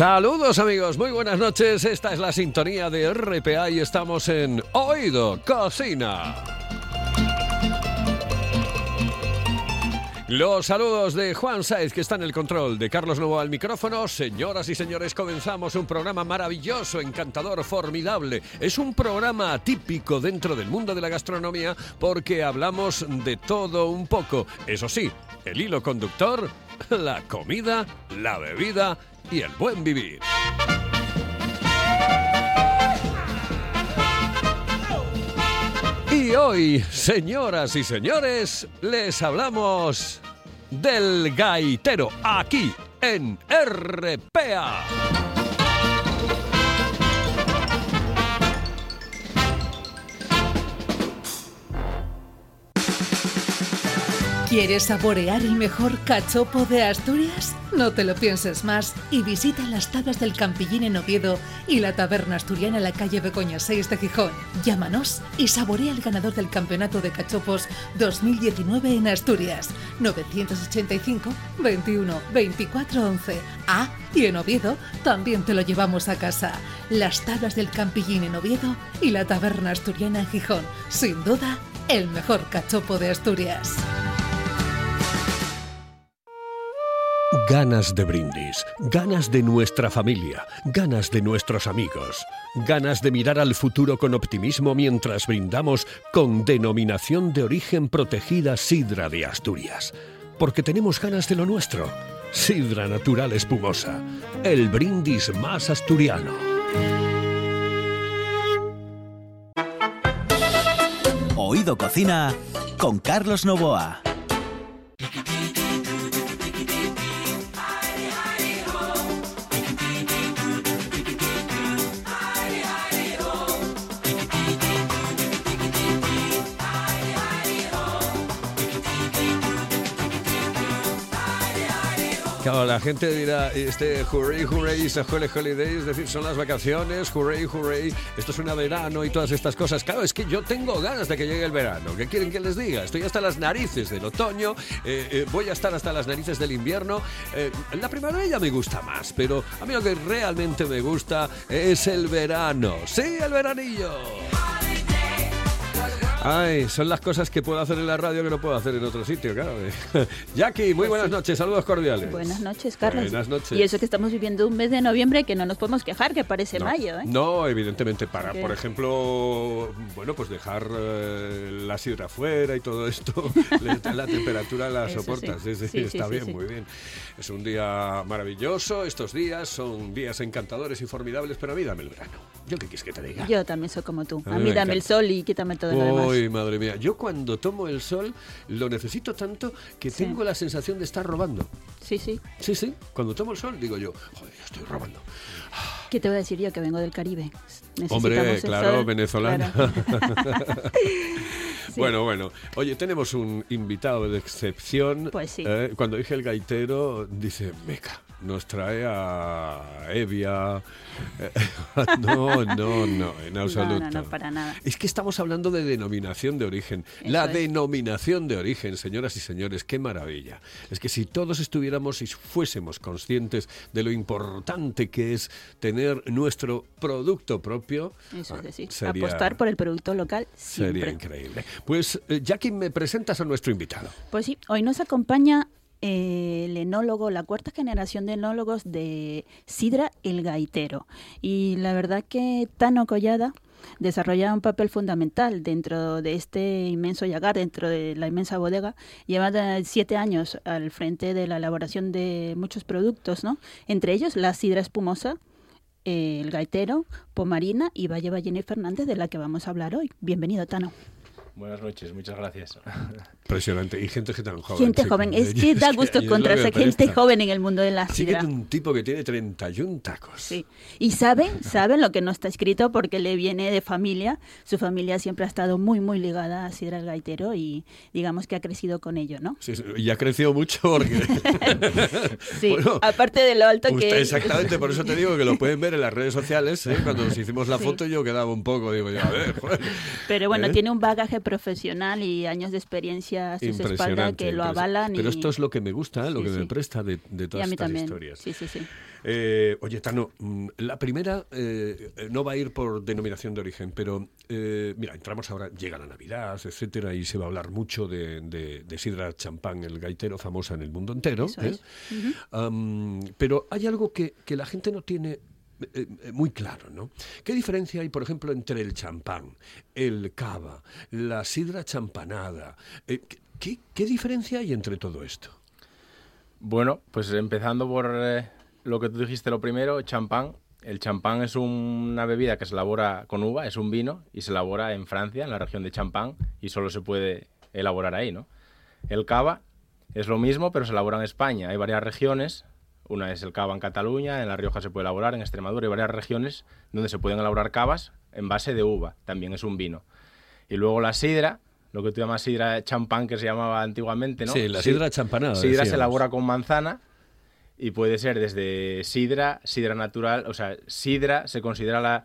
Saludos amigos, muy buenas noches. Esta es la sintonía de RPA y estamos en Oído Cocina. Los saludos de Juan Saiz, que está en el control, de Carlos Novo al micrófono. Señoras y señores, comenzamos un programa maravilloso, encantador, formidable. Es un programa atípico dentro del mundo de la gastronomía porque hablamos de todo un poco. Eso sí, el hilo conductor, la comida, la bebida y el buen vivir. Y hoy, señoras y señores, les hablamos del gaitero aquí en RPA. ¿Quieres saborear el mejor cachopo de Asturias? No te lo pienses más y visita las tablas del Campillín en Oviedo y la taberna asturiana en la calle Becoña 6 de Gijón. Llámanos y saborea el ganador del Campeonato de Cachopos 2019 en Asturias. 985 21 24 11. Ah, y en Oviedo también te lo llevamos a casa. Las tablas del Campillín en Oviedo y la taberna asturiana en Gijón. Sin duda, el mejor cachopo de Asturias. Ganas de brindis, ganas de nuestra familia, ganas de nuestros amigos, ganas de mirar al futuro con optimismo mientras brindamos con denominación de origen protegida Sidra de Asturias. Porque tenemos ganas de lo nuestro. Sidra Natural Espumosa, el brindis más asturiano. Oído Cocina con Carlos Novoa. La gente dirá, este hurray, hurray, it's a holiday, es decir, son las vacaciones, hurray, hurray, esto suena a verano y todas estas cosas. Claro, es que yo tengo ganas de que llegue el verano. ¿Qué quieren que les diga? Estoy hasta las narices del otoño, eh, eh, voy a estar hasta las narices del invierno. Eh, la primavera ya me gusta más, pero a mí lo que realmente me gusta es el verano. Sí, el veranillo. Ay, son las cosas que puedo hacer en la radio que no puedo hacer en otro sitio, claro. Jackie, muy buenas noches, saludos cordiales. Buenas noches, Carlos. Buenas noches. Y eso que estamos viviendo un mes de noviembre que no nos podemos quejar, que parece no, mayo, ¿eh? No, evidentemente, para, por ejemplo, bueno, pues dejar eh, la sidra fuera y todo esto, la temperatura la Eso soporta. sí. Está bien, muy bien. Es un día maravilloso, estos días son días encantadores y formidables, pero a mí dame el verano. ¿Yo qué quieres que te diga? Yo también soy como tú. A A mí mí me dame el sol y quítame todo lo demás. Uy, madre mía. Yo cuando tomo el sol lo necesito tanto que Sí. tengo la sensación de estar robando. Sí, sí. Sí, sí. Cuando tomo el sol digo yo, joder, yo estoy robando. ¿Qué te voy a decir yo que vengo del Caribe? Hombre, claro, sol. venezolana. Claro. Sí. Bueno, bueno. Oye, tenemos un invitado de excepción. Pues sí. Eh, Cuando dije el gaitero, dice, meca, nos trae a Evia. No, no, no, en absoluto. No, no, no, para nada. Es que estamos hablando de denominación de origen. Eso la es. denominación de origen, señoras y señores, qué maravilla. Es que si todos estuviéramos y fuésemos conscientes de lo importante que es tener nuestro producto propio, Eso es decir, sería- apostar por el producto local siempre. Sería increíble. Pues, eh, Jackie, me presentas a nuestro invitado. Pues sí, hoy nos acompaña el enólogo, la cuarta generación de enólogos de Sidra el Gaitero. Y la verdad que Tano Collada desarrolla un papel fundamental dentro de este inmenso yagar, dentro de la inmensa bodega. Lleva siete años al frente de la elaboración de muchos productos, ¿no? Entre ellos la sidra espumosa, el gaitero, pomarina y Valle Ballena y Fernández, de la que vamos a hablar hoy. Bienvenido, Tano. Buenas noches, muchas gracias. Impresionante. Y gente que tan joven. Gente sí. joven. Es que da gusto que encontrarse gente joven en el mundo de la Sí, que sidra. es un tipo que tiene 31 tacos. Sí. Y saben, saben lo que no está escrito porque le viene de familia. Su familia siempre ha estado muy, muy ligada a Sidra el Gaitero y digamos que ha crecido con ello, ¿no? Sí, sí, y ha crecido mucho porque... Sí, Bueno, aparte de lo alto Usted- que es. exactamente, por eso te digo que lo pueden ver en las redes sociales. ¿eh? Cuando nos hicimos la Sí. foto yo quedaba un poco, digo yo, a ver, joder. Pero bueno, ¿Eh? tiene un bagaje profesional y años de experiencia a sus espaldas que lo avalan. Pero y, esto es lo que me gusta, ¿eh? lo Sí, que me presta de, todas a mí estas también. historias. Sí, sí, sí. Eh, oye, Tano, mm, la primera eh, no va a ir por denominación de origen, pero eh, mira, entramos ahora, llega la Navidad, etcétera, y se va a hablar mucho de, de- de sidra champán, el gaitero, famosa en el mundo entero. Pero hay algo que, que la gente no tiene eh, eh, muy claro, ¿no? ¿Qué diferencia hay, por ejemplo, entre el champán, el cava, la sidra champanada? Eh, ¿qué, qué diferencia hay entre todo esto? Bueno, pues empezando por eh, lo que tú dijiste lo primero, champán. El champán es una bebida que se elabora con uva, es un vino y se elabora en Francia, en la región de Champán, y solo se puede elaborar ahí, ¿no? El cava es lo mismo, pero se elabora en España. Hay varias regiones, una es el cava en Cataluña, en La Rioja se puede elaborar, en Extremadura hay varias regiones donde se pueden elaborar cavas en base de uva, también es un vino. Y luego la sidra, lo que tú llamas sidra champán, que se llamaba antiguamente, ¿no? Sí, la sidra champanada, Sidra se elabora con manzana y puede ser desde sidra, sidra natural, o sea, sidra se considera la,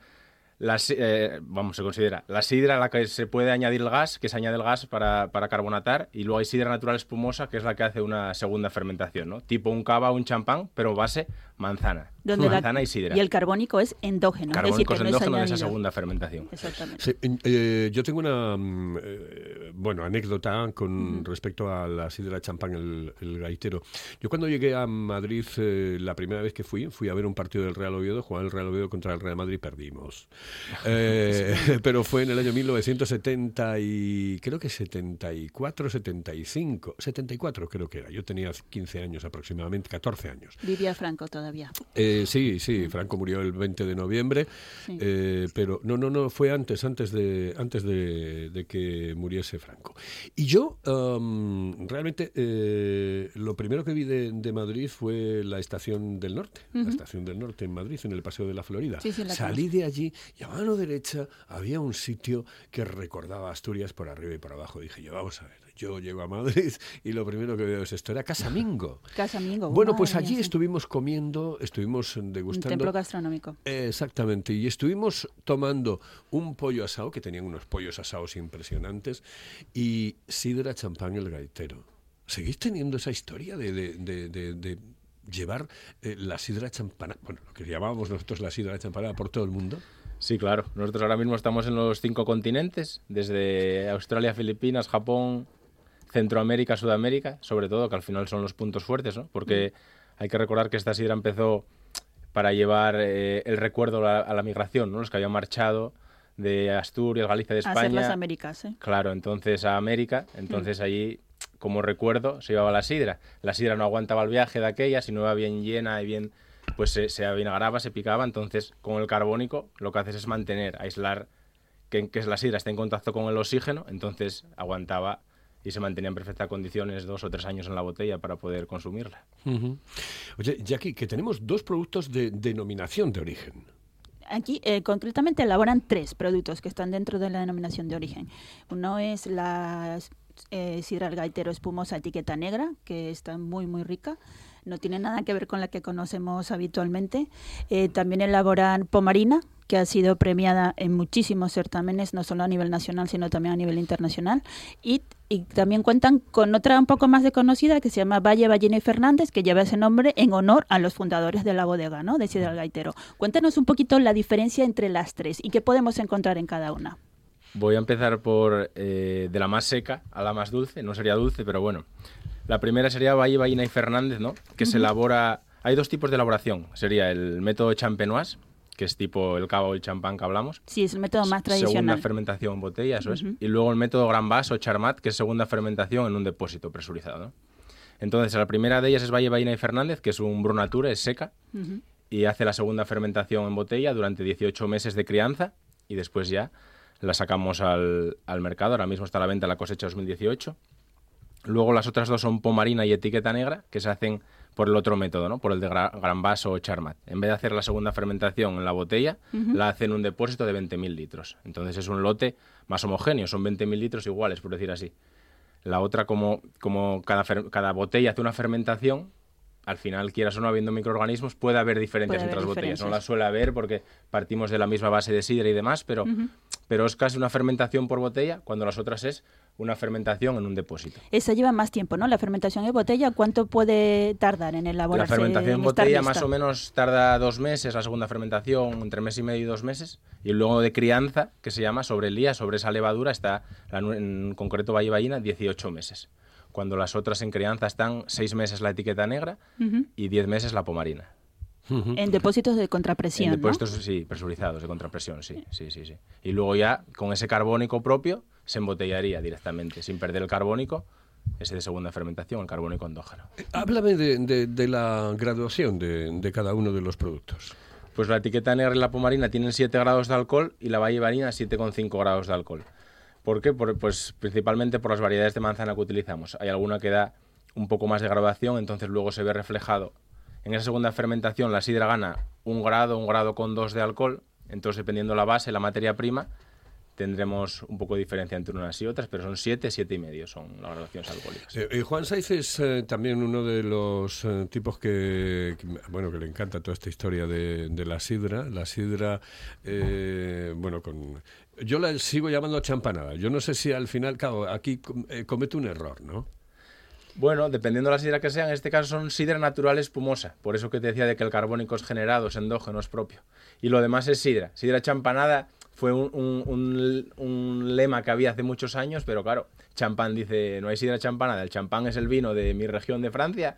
la eh, vamos, se considera la sidra a la que se puede añadir el gas, que se añade el gas para, para carbonatar, y luego hay sidra natural espumosa, que es la que hace una segunda fermentación, ¿no? Tipo un cava un champán, pero base manzana. Donde la- manzana y sidra. y el carbónico es endógeno. es decir, Carbónicos que no es endógenos de esa segunda fermentación. Exactamente. Sí, eh, yo tengo una mm, eh, bueno anécdota con respecto a la sidra champán, el, el gaitero. Yo cuando llegué a Madrid, eh, la primera vez que fui, fui a ver un partido del Real Oviedo, jugar el Real Oviedo contra el Real Madrid, perdimos. Eh, pero fue en el año 1970 y creo que 74, 75, 74 creo que era. Yo tenía 15 años aproximadamente, 14 años. Vivía Franco todavía. Eh, sí, sí, Franco murió el 20 de noviembre, Sí. eh, pero no, no, no, fue antes, antes de, antes de, de que muriese Franco. Y yo am, realmente eh, lo primero que vi de, de Madrid fue la estación del norte, la estación del norte en Madrid, en el Paseo de la Florida. Sí, sí, la Salí de allí y a mano derecha había un sitio que recordaba Asturias por arriba y por abajo. Dije yo, vamos a ver, yo llego a Madrid y lo primero que veo es esto, era Casa Mingo. Casa Mingo. Bueno, pues allí mía, sí. estuvimos comiendo, estuvimos Un degustando. templo gastronómico. Eh, Exactamente, y estuvimos tomando un pollo asado, que tenían unos pollos asados impresionantes, y sidra champán el gaitero. ¿Seguís teniendo esa historia de, de- de- de- de llevar eh, la sidra champana, bueno, lo que llamábamos nosotros la sidra champanada por todo el mundo? Sí, claro. Nosotros ahora mismo estamos en los cinco continentes, desde Australia, Filipinas, Japón, Centroamérica, Sudamérica, sobre todo, que al final son los puntos fuertes, ¿no? Porque hay que recordar que esta sidra empezó para llevar eh, el recuerdo a la, a la migración, ¿no? Los que habían marchado de Asturias, Galicia, de A hacer España. las Américas, ¿eh? Claro, entonces a América, entonces allí, como recuerdo, se llevaba la sidra. La sidra no aguantaba el viaje de aquella, si no iba bien llena y bien, pues se, se avinagraba, se picaba, entonces con el carbónico lo que haces es mantener, aislar que, que la sidra esté en contacto con el oxígeno, entonces aguantaba y se mantenía en perfectas condiciones dos o tres años en la botella para poder consumirla. Oye, Jackie, que tenemos dos productos de denominación de origen. Aquí eh, concretamente elaboran tres productos que están dentro de la denominación de origen. Uno es la eh, sidra al gaitero espumosa etiqueta negra, que está muy muy rica. No tiene nada que ver con la que conocemos habitualmente. Eh, también elaboran pomarina, que ha sido premiada en muchísimos certámenes, no solo a nivel nacional, sino también a nivel internacional. Y, y también cuentan con otra un poco más desconocida que se llama Valle Ballina y Fernández, que lleva ese nombre en honor a los fundadores de la bodega, ¿no? De al Gaitero. Cuéntanos un poquito la diferencia entre las tres y qué podemos encontrar en cada una. Voy a empezar por eh, de la más seca a la más dulce. No sería dulce, pero bueno. La primera sería Valle, Ballina y Fernández, ¿no? Que se elabora... Hay dos tipos de elaboración. Sería el método champenoise, que es tipo el cava o el champán que hablamos. Sí, es el método más Segunda tradicional. fermentación en botella, eso es. Y luego el método Gran Vas o Charmat, que es segunda fermentación en un depósito presurizado, ¿no? Entonces, la primera de ellas es Valle, Ballina y Fernández, que es un Brunatura, es seca, y hace la segunda fermentación en botella durante 18 meses de crianza y después ya la sacamos al, al mercado. Ahora mismo está a la venta la cosecha 2018. Luego las otras dos son pomarina y etiqueta negra, que se hacen por el otro método, ¿no? por el de Gran Vaso o Charmat. En vez de hacer la segunda fermentación en la botella, la hacen en un depósito de 20.000 litros. Entonces es un lote más homogéneo, son 20.000 litros iguales, por decir así. La otra, como, como cada, cada botella hace una fermentación, al final, quieras o no, habiendo microorganismos, puede haber diferencias entre las botellas. No las suele haber porque partimos de la misma base de sidra y demás, pero, pero es casi una fermentación por botella, cuando las otras es una fermentación en un depósito. Esa lleva más tiempo, ¿no? La fermentación en botella, ¿cuánto puede tardar en elaborarse? La fermentación en botella más o menos tarda dos meses, la segunda fermentación entre mes y medio y dos meses, y luego de crianza, que se llama sobre el día, sobre esa levadura, está en concreto Valle Ballina 18 meses. Cuando las otras en crianza están seis meses la etiqueta negra y diez meses la pomarina. En depósitos de contrapresión. En depósitos, sí, presurizados de contrapresión, sí, sí, sí, sí. Y luego ya con ese carbónico propio se embotellaría directamente, sin perder el carbónico, ese de segunda fermentación, el carbónico endógeno. Háblame de, la graduación de, cada uno de los productos. Pues la etiqueta negra y la pomarina tienen 7 grados de alcohol y la vallevarina 7,5 grados de alcohol. ¿Por qué? pues principalmente por las variedades de manzana que utilizamos. Hay alguna que da un poco más de graduación, entonces luego se ve reflejado. En esa segunda fermentación la sidra gana un grado, un grado con dos de alcohol, entonces dependiendo la base, la materia prima, tendremos un poco de diferencia entre unas y otras, pero son siete, siete y medio son las graduaciones alcohólicas. Eh, eh, Juan Saiz es eh, también uno de los tipos que, bueno, que le encanta toda esta historia de, la sidra. La sidra, bueno, con... Yo la sigo llamando champanada. Yo no sé si al final, claro, aquí comete un error, ¿no? Bueno, dependiendo de la sidra que sea, en este caso son sidra natural espumosa. Por eso que te decía de que el carbónico es generado, es endógeno, es propio. Y lo demás es sidra. Sidra champanada fue un, un, lema que había hace muchos años, pero claro, champán dice, no hay sidra champana, el champán es el vino de mi región de Francia,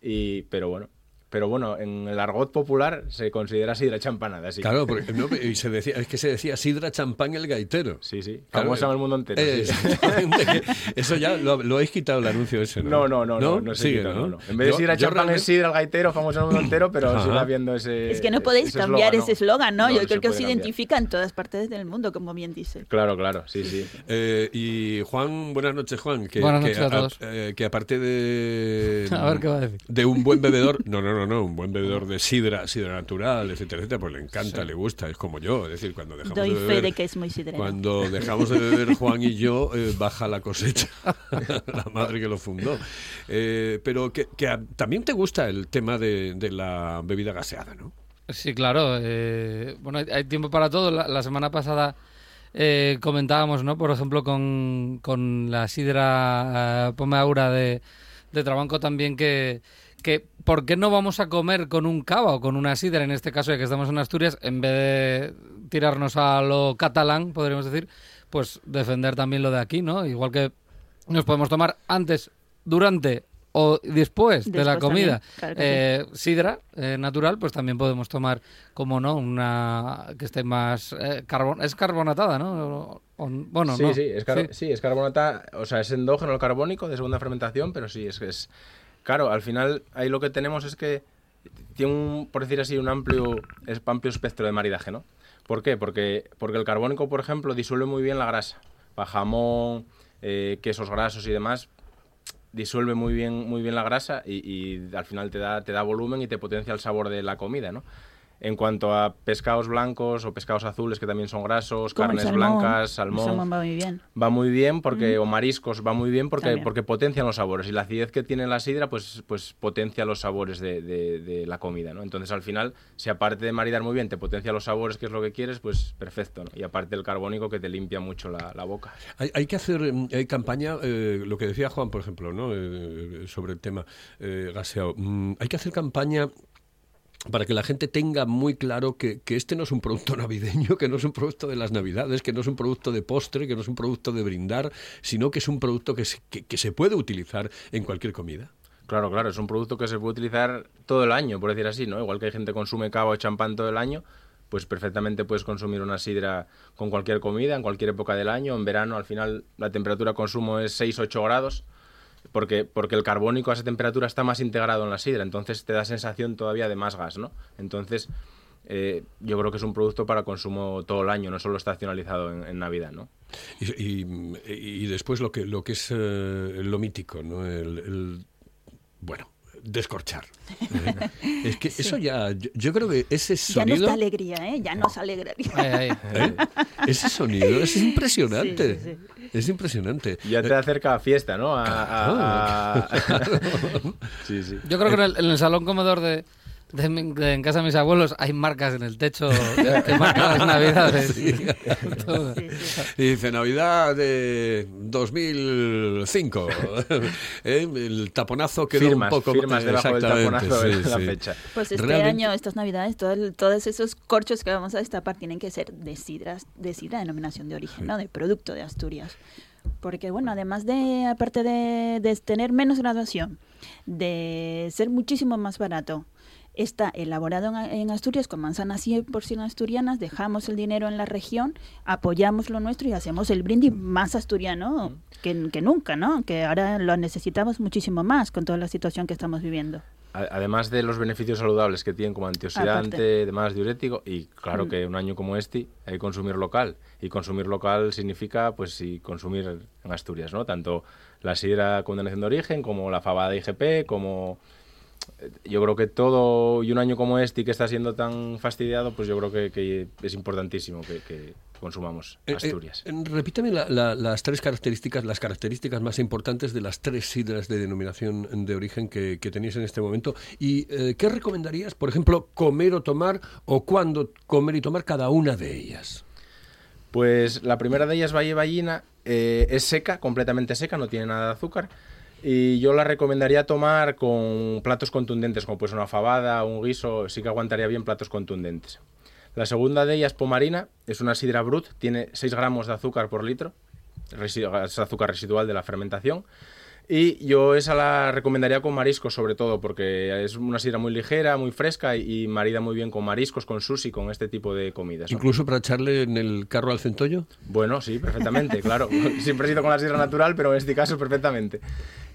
y, pero bueno, pero bueno, en el argot popular se considera sidra champanada. Así claro, porque y se decía, es que se decía sidra champán el gaitero. Sí, sí, claro, en el mundo entero. Eso ya lo, habéis quitado el anuncio ese, ¿no? No, no, no, no, no, se quita, no, En vez de sidra champán es sidra el gaitero, famoso en el mundo entero, pero sigue habiendo ese Es que no podéis cambiar ese eslogan, ¿no? Yo creo que os identifica en todas partes del mundo, como bien dice. Claro, claro, sí, sí. Eh, y Juan, buenas noches, Juan. Que, buenas noches a, todos. Eh, que aparte de... A ver qué va a decir. De un buen bebedor... No, no, no, no, un buen bebedor de sidra, sidra natural, etcétera, etcétera, pues le encanta, le gusta, es como yo, es decir, cuando dejamos de beber, fe que es muy Cuando dejamos de beber Juan y yo, eh, baja la cosecha, la madre que lo fundó. Eh, pero que, también te gusta el tema de, la bebida gaseada, ¿no? Sí, claro. Eh, bueno, hay, tiempo para todo. La, semana pasada comentábamos, ¿no? Por ejemplo, con, con la sidra Pomeaura de, de Trabanco también que que ¿por qué no vamos a comer con un cava o con una sidra, en este caso ya que estamos en Asturias, en vez de tirarnos a lo catalán, podríamos decir, pues defender también lo de aquí, ¿no? Igual que nos podemos tomar antes, durante o después, de la comida eh, sidra eh, natural, pues también podemos tomar, como no, una que esté más eh, carbon es carbonatada, ¿no? bueno, sí, sí, es sí. es carbonatada, o sea, es endógeno el carbónico de segunda fermentación, pero sí, es, es Claro, al final ahí lo que tenemos es que tiene un, por decir así, un amplio, amplio espectro de maridaje, ¿no? ¿Por qué? Porque, porque el carbónico, por ejemplo, disuelve muy bien la grasa. Para jamón, eh, quesos grasos y demás, disuelve muy bien, muy bien la grasa y, y, al final te da, te da volumen y te potencia el sabor de la comida, ¿no? En cuanto a pescados blancos o pescados azules, que también son grasos, carnes blancas, salmón. va muy bien. Va muy bien porque, o mariscos, va muy bien porque, porque potencian los sabores. Y la acidez que tiene la sidra, pues, pues potencia los sabores de, de, la comida, ¿no? Entonces, al final, si aparte de maridar muy bien, te potencia los sabores, que es lo que quieres, pues perfecto, ¿no? Y aparte el carbónico que te limpia mucho la, la boca. Hay, hay, que hacer hay campaña, eh, lo que decía Juan, por ejemplo, ¿no? Eh, sobre el tema eh, gaseado. Mm, hay que hacer campaña para que la gente tenga muy claro que, este no es un producto navideño, que no es un producto de las navidades, que no es un producto de postre, que no es un producto de brindar, sino que es un producto que se, que, se puede utilizar en cualquier comida. Claro, claro, es un producto que se puede utilizar todo el año, por decir así, ¿no? Igual que hay gente que consume cava o champán todo el año, pues perfectamente puedes consumir una sidra con cualquier comida, en cualquier época del año. En verano, al final, la temperatura de consumo es 6-8 grados porque, porque el carbónico a esa temperatura está más integrado en la sidra, entonces te da sensación todavía de más gas, ¿no? Entonces, eh, yo creo que es un producto para consumo todo el año, no solo estacionalizado en, Navidad, ¿no? Y, y- después lo que, lo que es eh, lo mítico, ¿no? El- bueno, descorchar. Eh, es que eso ya, yo, yo creo que ese Ya nos sonido, da alegría, ¿eh? Ya nos ahí. ¿eh? ese sonido es impresionante. Sí, Es impresionante. Ya te acerca a fiesta, ¿no? A- a- a- sí, sí. Yo creo que en el, en el salón comedor de en casa de mis abuelos hay marcas en el techo que, marcan las navidades. Sí, sí. Y dice Navidad de 2005. ¿Eh? El taponazo quedó Firmas, un poco firmas debajo del taponazo la sí. fecha. Pues este Realmente- año, estas navidades, todo el- todos esos corchos que vamos a destapar tienen que ser de sidras, de sidra de denominación de origen, ¿no? De producto de Asturias. Porque, bueno, además de, aparte de, de tener menos graduación, de ser muchísimo más barato, está elaborado en, Asturias con manzanas 100% asturianas, dejamos el dinero en la región, apoyamos lo nuestro y hacemos el brindis más asturiano que, que nunca, ¿no? Que ahora lo necesitamos muchísimo más con toda la situación que estamos viviendo. Además de los beneficios saludables que tienen como antioxidante, Aparte. además diurético, y claro Mm. que un año como este hay que consumir local. Y consumir local significa, pues sí, consumir en Asturias, ¿no? Tanto la sidra con denominación de origen, como la fabada IGP, como... eh, Yo creo que todo, y un año como este y que está siendo tan fastidiado, pues yo creo que, que es importantísimo que, que consumamos Eh, eh, Asturias. eh, repítame la- la- las tres características, las características más importantes de las tres sidras de denominación de origen que, que tenéis en este momento. ¿Y eh, qué recomendarías, por ejemplo, comer o tomar o cuándo comer y tomar cada una de ellas? Pues la primera de ellas, Valle Ballina, es seca, completamente seca, no tiene nada de azúcar. Y yo la recomendaría tomar con platos contundentes, como pues una fabada, un guiso, sí que aguantaría bien platos contundentes. La segunda de ellas, Pomarina, es una sidra brut, tiene 6 gramos de azúcar por litro, es azúcar residual de la fermentación. Y yo esa la recomendaría con mariscos sobre todo, porque es una sidra muy ligera, muy fresca y, marida muy bien con mariscos, con sushi, con este tipo de comidas. ¿Incluso para echarle en el carro al centollo? Bueno, sí, perfectamente, claro. Siempre he sido con la sidra natural, pero en este caso perfectamente.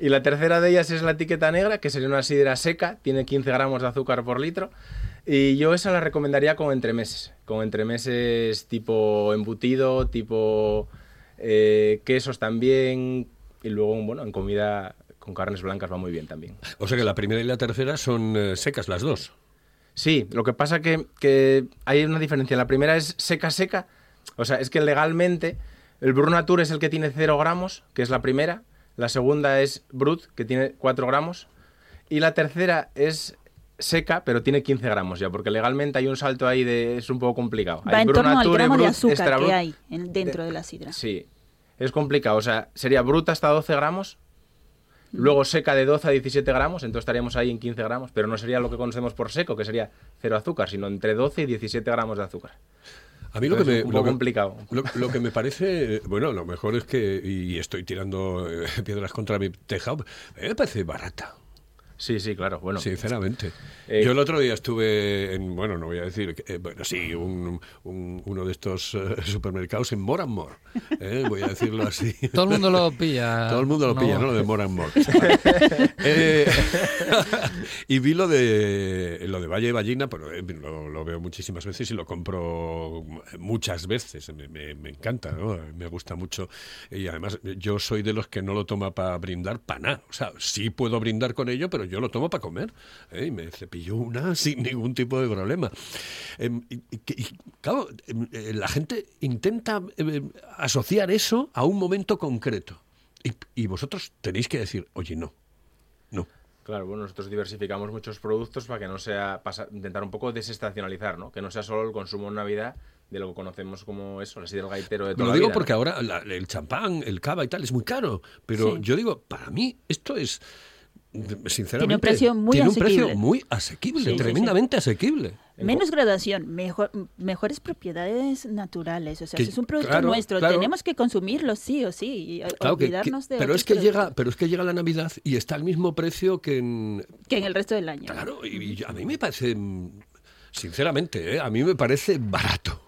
Y la tercera de ellas es la etiqueta negra, que sería una sidra seca, tiene 15 gramos de azúcar por litro. Y yo esa la recomendaría con entremeses, con entremeses tipo embutido, tipo eh, quesos también, y luego, bueno, en comida con carnes blancas va muy bien también. O sea que la primera y la tercera son eh, secas las dos. Sí, lo que pasa que, que hay una diferencia. La primera es seca, seca. O sea, es que legalmente el Brut Natur es el que tiene 0 gramos, que es la primera. La segunda es Brut, que tiene 4 gramos. Y la tercera es seca, pero tiene 15 gramos ya, porque legalmente hay un salto ahí de... es un poco complicado. Va Hay en torno al gramo de Brut, azúcar Extra que hay en- dentro de la sidra. Sí, es complicado. O sea, sería bruta hasta 12 gramos, luego seca de 12 a 17 gramos, entonces estaríamos ahí en 15 gramos, pero no sería lo que conocemos por seco, que sería cero azúcar, sino entre 12 y 17 gramos de azúcar. A mí lo que me, un lo poco complicado. Lo, lo que me parece, eh, bueno, lo mejor es que, y estoy tirando eh, piedras contra mi tejado, mí me parece barata. Sí, sí, claro. Bueno, Sinceramente. Eh, Yo el otro día estuve en, bueno, no voy a decir, eh, bueno, sí, un, un- uno de estos eh, supermercados en More and More, eh, voy a decirlo así. Todo el mundo lo pilla. Todo el mundo lo No. pilla, ¿no? Lo de More and More. Eh, y vi lo de lo de Valle de Ballina, pero eh, lo, lo veo muchísimas veces y lo compro muchas veces. Me, me- me encanta, ¿no? Me gusta mucho. Y además, yo soy de los que no lo toma para brindar para nada. O sea, sí puedo brindar con ello, pero yo lo tomo para comer. ¿eh? Y me cepillo una sin ningún tipo de problema. Em, y, y- y, claro, em, eh, la gente intenta em, asociar eso a un momento concreto. Y, y vosotros tenéis que decir, oye, no, no. Claro, bueno, nosotros diversificamos muchos productos para que no sea, pasa- intentar un poco desestacionalizar, ¿no? Que no sea solo el consumo en Navidad de lo que conocemos como eso, la sidra del gaitero de toda Lo la digo vida, porque ¿no? ahora la- el champán, el cava y tal es muy caro. Pero Sí. yo digo, para mí esto es, sinceramente, Tiene un precio muy tiene un precio asequible. muy asequible, Sí, sí, sí. tremendamente asequible. En Menos mejor, mejores propiedades naturales. O sea, Que- si es un producto claro, nuestro, claro. tenemos que consumirlo sí o sí. Y Claro que- que- olvidarnos de pero es que productos llega, pero es que llega la Navidad y está al mismo precio que en que en el resto del año. claro y, y a mí me parece, sinceramente, ¿eh? a mí me parece barato.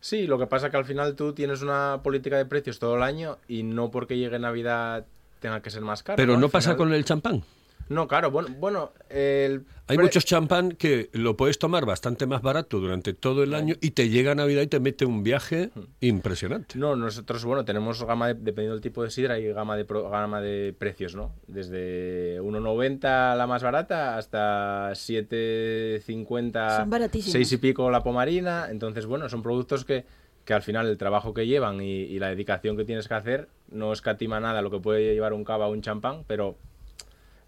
Sí, lo que pasa que al final tú tienes una política de precios todo el año y no porque llegue Navidad tenga que ser más caro. Pero no pasa final- con el champán. No, claro, bueno, bueno el Hay muchos champán que lo puedes tomar bastante más barato durante todo el año y te llega a Navidad y te mete un viaje impresionante. No, nosotros, bueno, tenemos gama, de- dependiendo del tipo de sidra, y gama de, gama de precios, ¿no? Desde 1,90 la más barata hasta 7,50, Son baratísimos. 6 y pico la pomarina. Entonces, bueno, son productos que, que al final el trabajo que llevan y, y la dedicación que tienes que hacer no escatima nada lo que puede llevar un cava o un champán, pero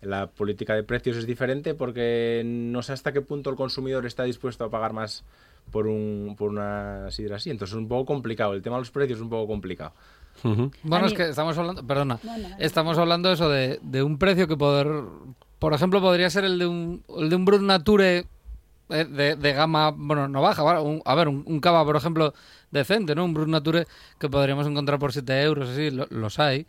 la política de precios es diferente porque no sé hasta qué punto el consumidor está dispuesto a pagar más por, un, por una sidra así. Entonces es un poco complicado. El tema de los precios es un poco complicado. Bueno, A es que estamos hablando, perdona, No, no, no. estamos hablando eso de, de un precio que poder, por ejemplo, podría ser el de un, el de un Brut Nature eh, de, de gama, bueno, no baja, ¿vale? Un- a ver, un, un cava, por ejemplo, decente, ¿no? Un Brut Nature que podríamos encontrar por 7 euros, así, lo- los hay.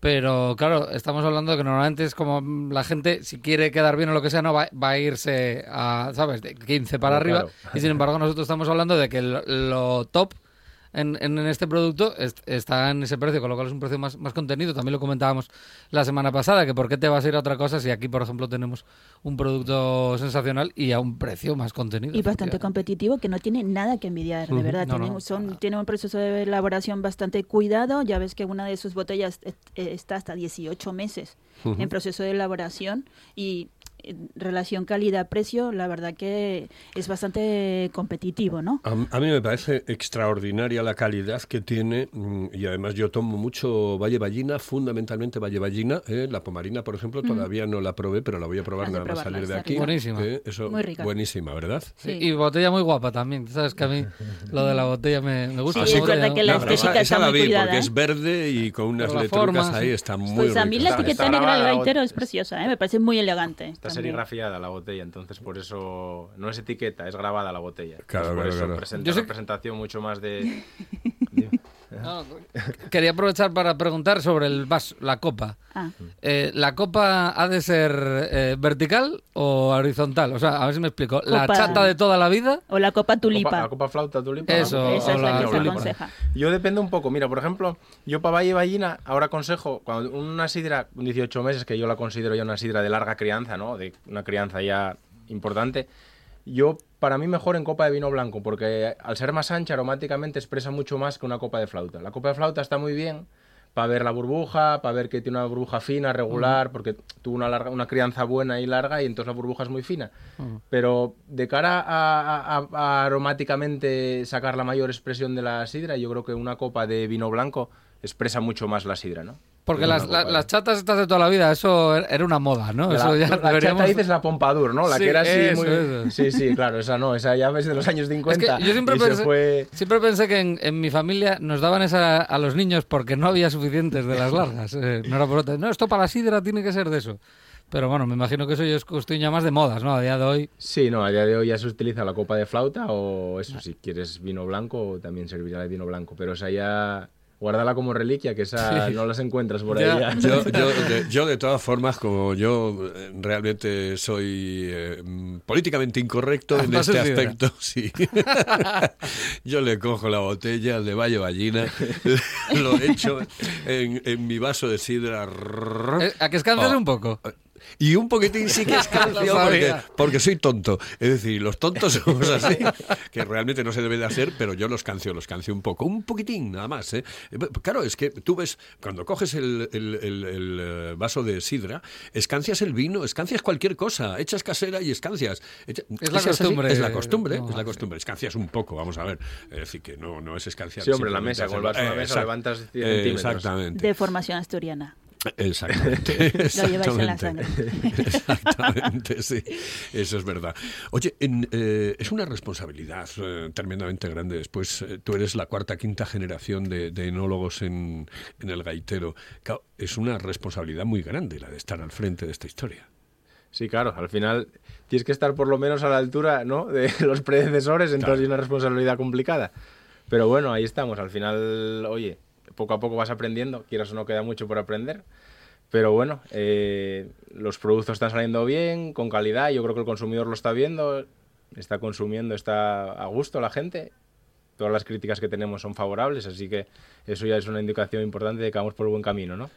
Pero claro, estamos hablando de que normalmente es como mm, la gente, si quiere quedar bien o lo que sea, no va, va a irse a, ¿sabes?, de 15 para arriba. claro. Y sin embargo, nosotros estamos hablando de que lo, lo top en, en, este producto est- está en ese precio, con lo cual es un precio más, más contenido. También lo comentábamos la semana pasada, que por qué te vas a ir a otra cosa si aquí, por ejemplo, tenemos un producto sensacional y a un precio más contenido. Y bastante competitivo que no tiene nada que envidiar, de verdad. No, tiene, no. son- tiene un proceso de elaboración bastante cuidado. Ya ves que una de sus botellas eh, está hasta 18 meses en proceso de elaboración y relación calidad-precio, la verdad que es bastante competitivo, ¿no? A, a mí me parece extraordinaria la calidad que tiene mm, y además yo tomo mucho Valle Ballina, fundamentalmente Valle Ballina. ¿eh? La pomarina, por ejemplo, todavía no la probé, pero la voy a probar Has nada más salir de aquí. rica. Buenísima. ¿eh? Eso, Muy rica. Buenísima, ¿verdad? Sí, Y botella muy guapa también. Sabes que a mí lo de la botella me, me gusta. Sí, Una es verdad que la No, estética esa, está esa la muy vi cuidada, porque ¿eh? es verde y con unas letrucas forma, ahí, sí. está muy Pues a mí la etiqueta negra del gaitero es preciosa, ¿eh? me parece muy elegante. Está. Serigrafiada la botella, entonces por eso no es etiqueta, es grabada la botella. Claro, Pues por claro, eso claro. presenta Yo sé- mucho más de... No, quería aprovechar para preguntar sobre el vaso, la copa. Ah. Eh, ¿La copa ha de ser eh, vertical o horizontal? O sea, a ver si me explico. ¿La chata de toda la vida? O la copa tulipa. Copa- la copa flauta tulipa. Eso, Esa es la que se aconseja. Yo depende un poco. Mira, por ejemplo, yo para Valle Ballina ahora aconsejo, cuando una sidra con 18 meses, que yo la considero ya una sidra de larga crianza, ¿no? De una crianza ya importante, yo para mí mejor en copa de vino blanco, porque al ser más ancha aromáticamente expresa mucho más que una copa de flauta. La copa de flauta está muy bien para ver la burbuja, para ver que tiene una burbuja fina, regular, porque tuvo una, larga, una crianza buena y larga y entonces la burbuja es muy fina. Pero de cara a, a- a aromáticamente sacar la mayor expresión de la sidra, yo creo que una copa de vino blanco expresa mucho más la sidra, ¿no? Porque Que las, la- las chatas estas de toda la vida, eso er- era una moda, ¿no? la, Eso ya la deberíamos... chata dices la Pompadour, ¿no? La Sí, que era así eso, muy... eso. Sí, sí, claro, esa no, esa ya es de los años Es 50 que yo siempre pensé, fue... siempre pensé que en, en mi familia nos daban esa a los niños porque no había suficientes de las largas. eh, no era por otra. No, esto para la sidra tiene que ser de eso. Pero bueno, me imagino que eso ya es cuestión ya más de modas, ¿no? A día de hoy. Sí, no, a día de hoy ya se utiliza la copa de flauta o eso, si quieres vino blanco también servirá de vino blanco, pero esa ya... Guárdala como reliquia, que esa Sí. no las encuentras por Ya. ahí ya. Yo, yo, de, yo, de todas formas, como yo eh, realmente soy eh, políticamente incorrecto en Vas este aspecto, sí. yo le cojo la botella de Valle Ballina, lo echo en, en mi vaso de sidra. Eh, ¿A que escances Oh. un poco? Y un poquitín sí que escancio Lo porque, soy tonto. Es decir, los tontos somos así, que realmente no se debe de hacer, pero yo los cancio, los cancio un poco, un poquitín nada más. ¿eh? Eh, Claro, es que tú ves, cuando coges el, el- el- el, eh, vaso de sidra, escancias el vino, escancias cualquier cosa, echas casera y escancias. Echa- Es la costumbre. Es la costumbre, No, es la sí. costumbre. Escancias un poco, vamos a ver. Es decir, que no, no es escanciar. Sí, hombre, la mesa, con el vaso la mesa levantas 100 centímetros. Exactamente. De formación asturiana. Exactamente. Lo lleváis en la exactamente. Exactamente, sí. Eso es verdad. Oye, en, eh, es una responsabilidad eh, tremendamente grande. Después, eh, tú eres la cuarta, quinta generación de, de enólogos en, en el gaitero. Claro, es una responsabilidad muy grande la de estar al frente de esta historia. Sí, claro, al final tienes que estar por lo menos a la altura ¿no? de los predecesores, entonces Claro. es una responsabilidad complicada. Pero bueno, ahí estamos. Al final, oye, poco a poco vas aprendiendo, quieras o no queda mucho por aprender. Pero bueno, eh, los productos están saliendo bien, con calidad, yo creo que el consumidor lo está viendo, está consumiendo, está a gusto la gente. todas las críticas que tenemos son favorables, así que eso ya es una indicación importante de que vamos por el buen camino, ¿no?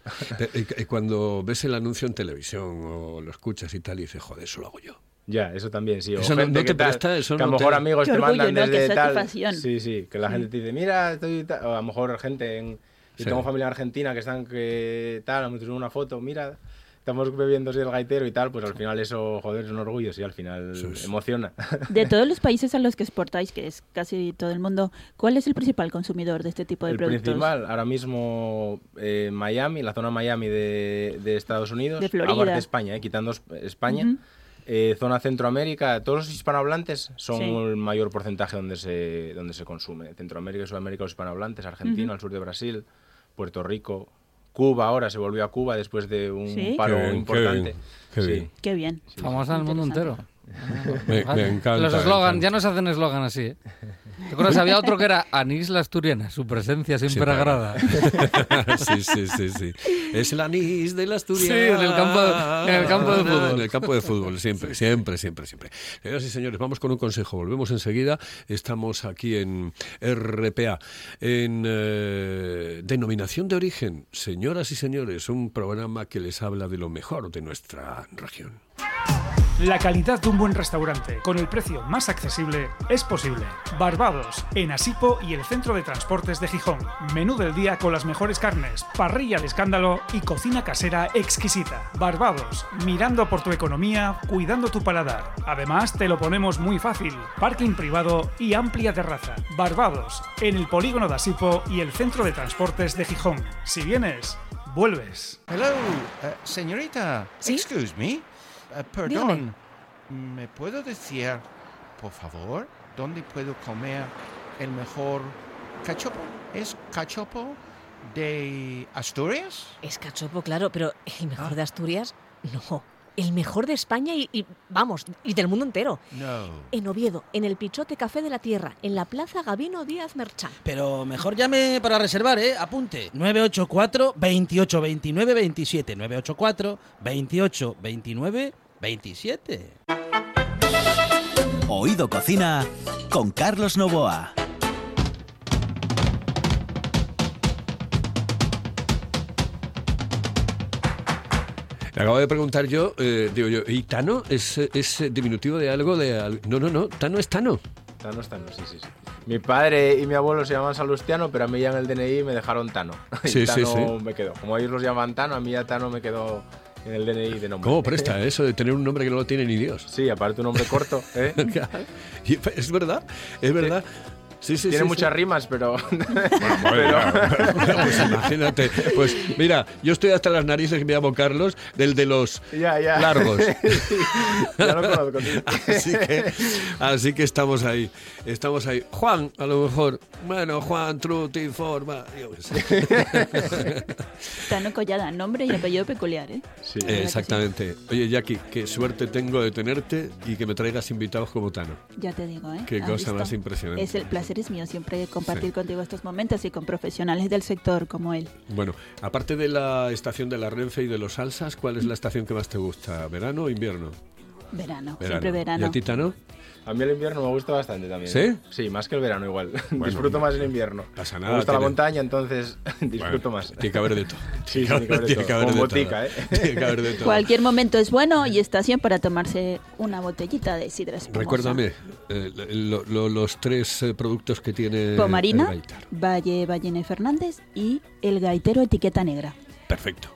Y- Cuando ves el anuncio en televisión o lo escuchas y tal, y dices, joder, eso lo hago yo. Ya, eso también, sí. O Eso no- gente no que te tal, presta, eso que a no lo mejor te- amigos Qué te orgullo, mandan ¿no? Qué desde tal. Sí, sí, que la gente te dice, mira, estoy tal", o a lo mejor gente en... Sí. Tengo familia en Argentina que están que tal, me una foto, mira, estamos bebiendo así el gaitero y tal, pues al final eso, joder, es un orgullo, sí, al final es. emociona. De todos los países a los que exportáis, que es casi todo el mundo, ¿cuál es el principal consumidor de este tipo de el productos? principal, ahora mismo eh, Miami, la zona Miami de, de Estados Unidos, De Florida. aparte de España, eh, quitando es- España, Ujú. Eh, zona Centroamérica, todos los hispanohablantes son Sí. el mayor porcentaje donde se, donde se consume. Centroamérica y Sudamérica los hispanohablantes, Argentina, Ujú. al sur de Brasil, Puerto Rico, Cuba ahora se volvió a Cuba después de un Sí. paro Qué bien, qué importante. bien, qué Sí. bien. Qué bien. Famosa en el mundo entero. Me, me encanta. Los me eslogan, encanta. ya no se hacen eslogan así. ¿eh? ¿Te acuerdas? Había otro que era Anís la Asturiana, su presencia siempre agrada. sí, sí, sí, sí. Es el anís de la Asturias. Sí, en el campo de- en el campo de fútbol. En el campo de fútbol, siempre, siempre, siempre, siempre. Señoras y señores, vamos con un consejo. Volvemos enseguida. Estamos aquí en RPA, en eh, Denominación de Origen. Señoras y señores, un programa que les habla de lo mejor de nuestra región. La calidad de un buen restaurante con el precio más accesible es posible. Barbados, en Asipo y el Centro de Transportes de Gijón. Menú del día con las mejores carnes, parrilla de escándalo y cocina casera exquisita. Barbados, mirando por tu economía, cuidando tu paladar. Además, te lo ponemos muy fácil. Parking privado y amplia terraza. Barbados, en el polígono de Asipo y el Centro de Transportes de Gijón. Si vienes, vuelves. Hello, eh, señorita. ¿Sí? Excuse me. Eh, perdón. ¿Me puedo decir, por favor, dónde puedo comer el mejor cachopo? ¿Es cachopo de Asturias? Es cachopo, claro, pero el mejor Ah. de Asturias, no. El mejor de España y, y, vamos, y del mundo entero. No. En Oviedo, en el Pichote Café de la Tierra, en la Plaza Gabino Díaz Merchán. Pero mejor llame para reservar, ¿eh? Apunte. 984 28 29 27. 984 28 29 27. Oído Cocina con Carlos Novoa. Le acabo de preguntar yo, eh, digo yo, ¿y Tano es, es diminutivo de algo? de al- No, no, no, Tano es Tano. Tano es Tano, sí, sí, sí. Mi padre y mi abuelo se llaman Salustiano, pero a mí ya en el DNI me dejaron Tano. Y Sí, sí, Tano sí. me quedó. Como ellos los llaman Tano, a mí ya Tano me quedó en el DNI de nombre. ¿Cómo presta eso de tener un nombre que no lo tiene ni Dios? Sí, aparte un nombre corto, ¿eh? Es verdad, es verdad. Sí, sí, Tiene sí, muchas sí. rimas, pero... Bueno, pues imagínate. Pues mira, yo estoy hasta las narices que me llamo Carlos, del de los Ya, ya. largos. ya lo conozco, sí. Así que, así que estamos ahí, estamos ahí. Juan, a lo mejor, bueno, Juan, Truti, Forma, yo qué sé. Tano Collada, nombre y apellido peculiar, ¿eh? Sí. que sí? Exactamente. Oye, Jackie, qué suerte tengo de tenerte y que me traigas invitados como Tano. Ya te digo, ¿eh? Qué ¿Has cosa visto? más impresionante. Es el placer es mío siempre compartir Sí. contigo estos momentos y con profesionales del sector como él. Bueno, aparte de la estación de la Renfe y de los salsas, ¿cuál es la estación que más te gusta? ¿Verano o invierno? Verano, siempre verano. ¿Y a ti, Tano? A mí el invierno me gusta bastante también. ¿Sí? Sí, más que el verano igual. disfruto más el invierno. pasa Me nada, gusta la tiene- montaña, entonces disfruto Bueno, más. Tiene que haber de todo. Sí, tiene que haber de todo. Con botica. ¿eh? Tiene que haber de todo. Cualquier momento es bueno y estación para tomarse una botellita de sidra espumosa. Recuérdame eh, lo- lo- los tres eh, productos que tiene el Pomarina, Gaitar. Valle Ballene Fernández y el gaitero etiqueta negra. Perfecto.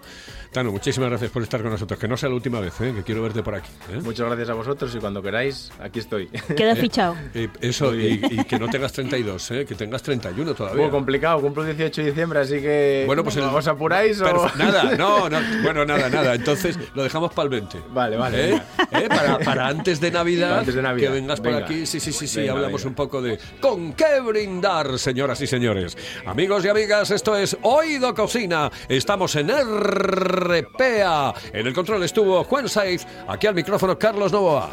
Tano, muchísimas gracias por estar con nosotros. Que no sea la última vez, ¿eh? que quiero verte por aquí. ¿eh? Muchas gracias a vosotros y cuando queráis, aquí estoy. Queda fichado. Eh, eso, Muy y, que no tengas 32, ¿eh? que tengas 31 todavía. Poco complicado, cumplo el 18 de diciembre, así que. Bueno, pues el- ¿Os apuráis o.? Nada, no, no, bueno, nada, nada. Entonces lo dejamos para el 20. Vale, vale. ¿Eh? ¿Eh? Para, para antes de Navidad, antes de Navidad. que vengas por aquí. Sí, sí, sí, sí. Venga, hablamos venga. un poco de con qué brindar, señoras y señores. Amigos y amigas, esto es Oído Cocina. Estamos en RPA. En el control estuvo Juan Saiz. Aquí al micrófono Carlos Novoa.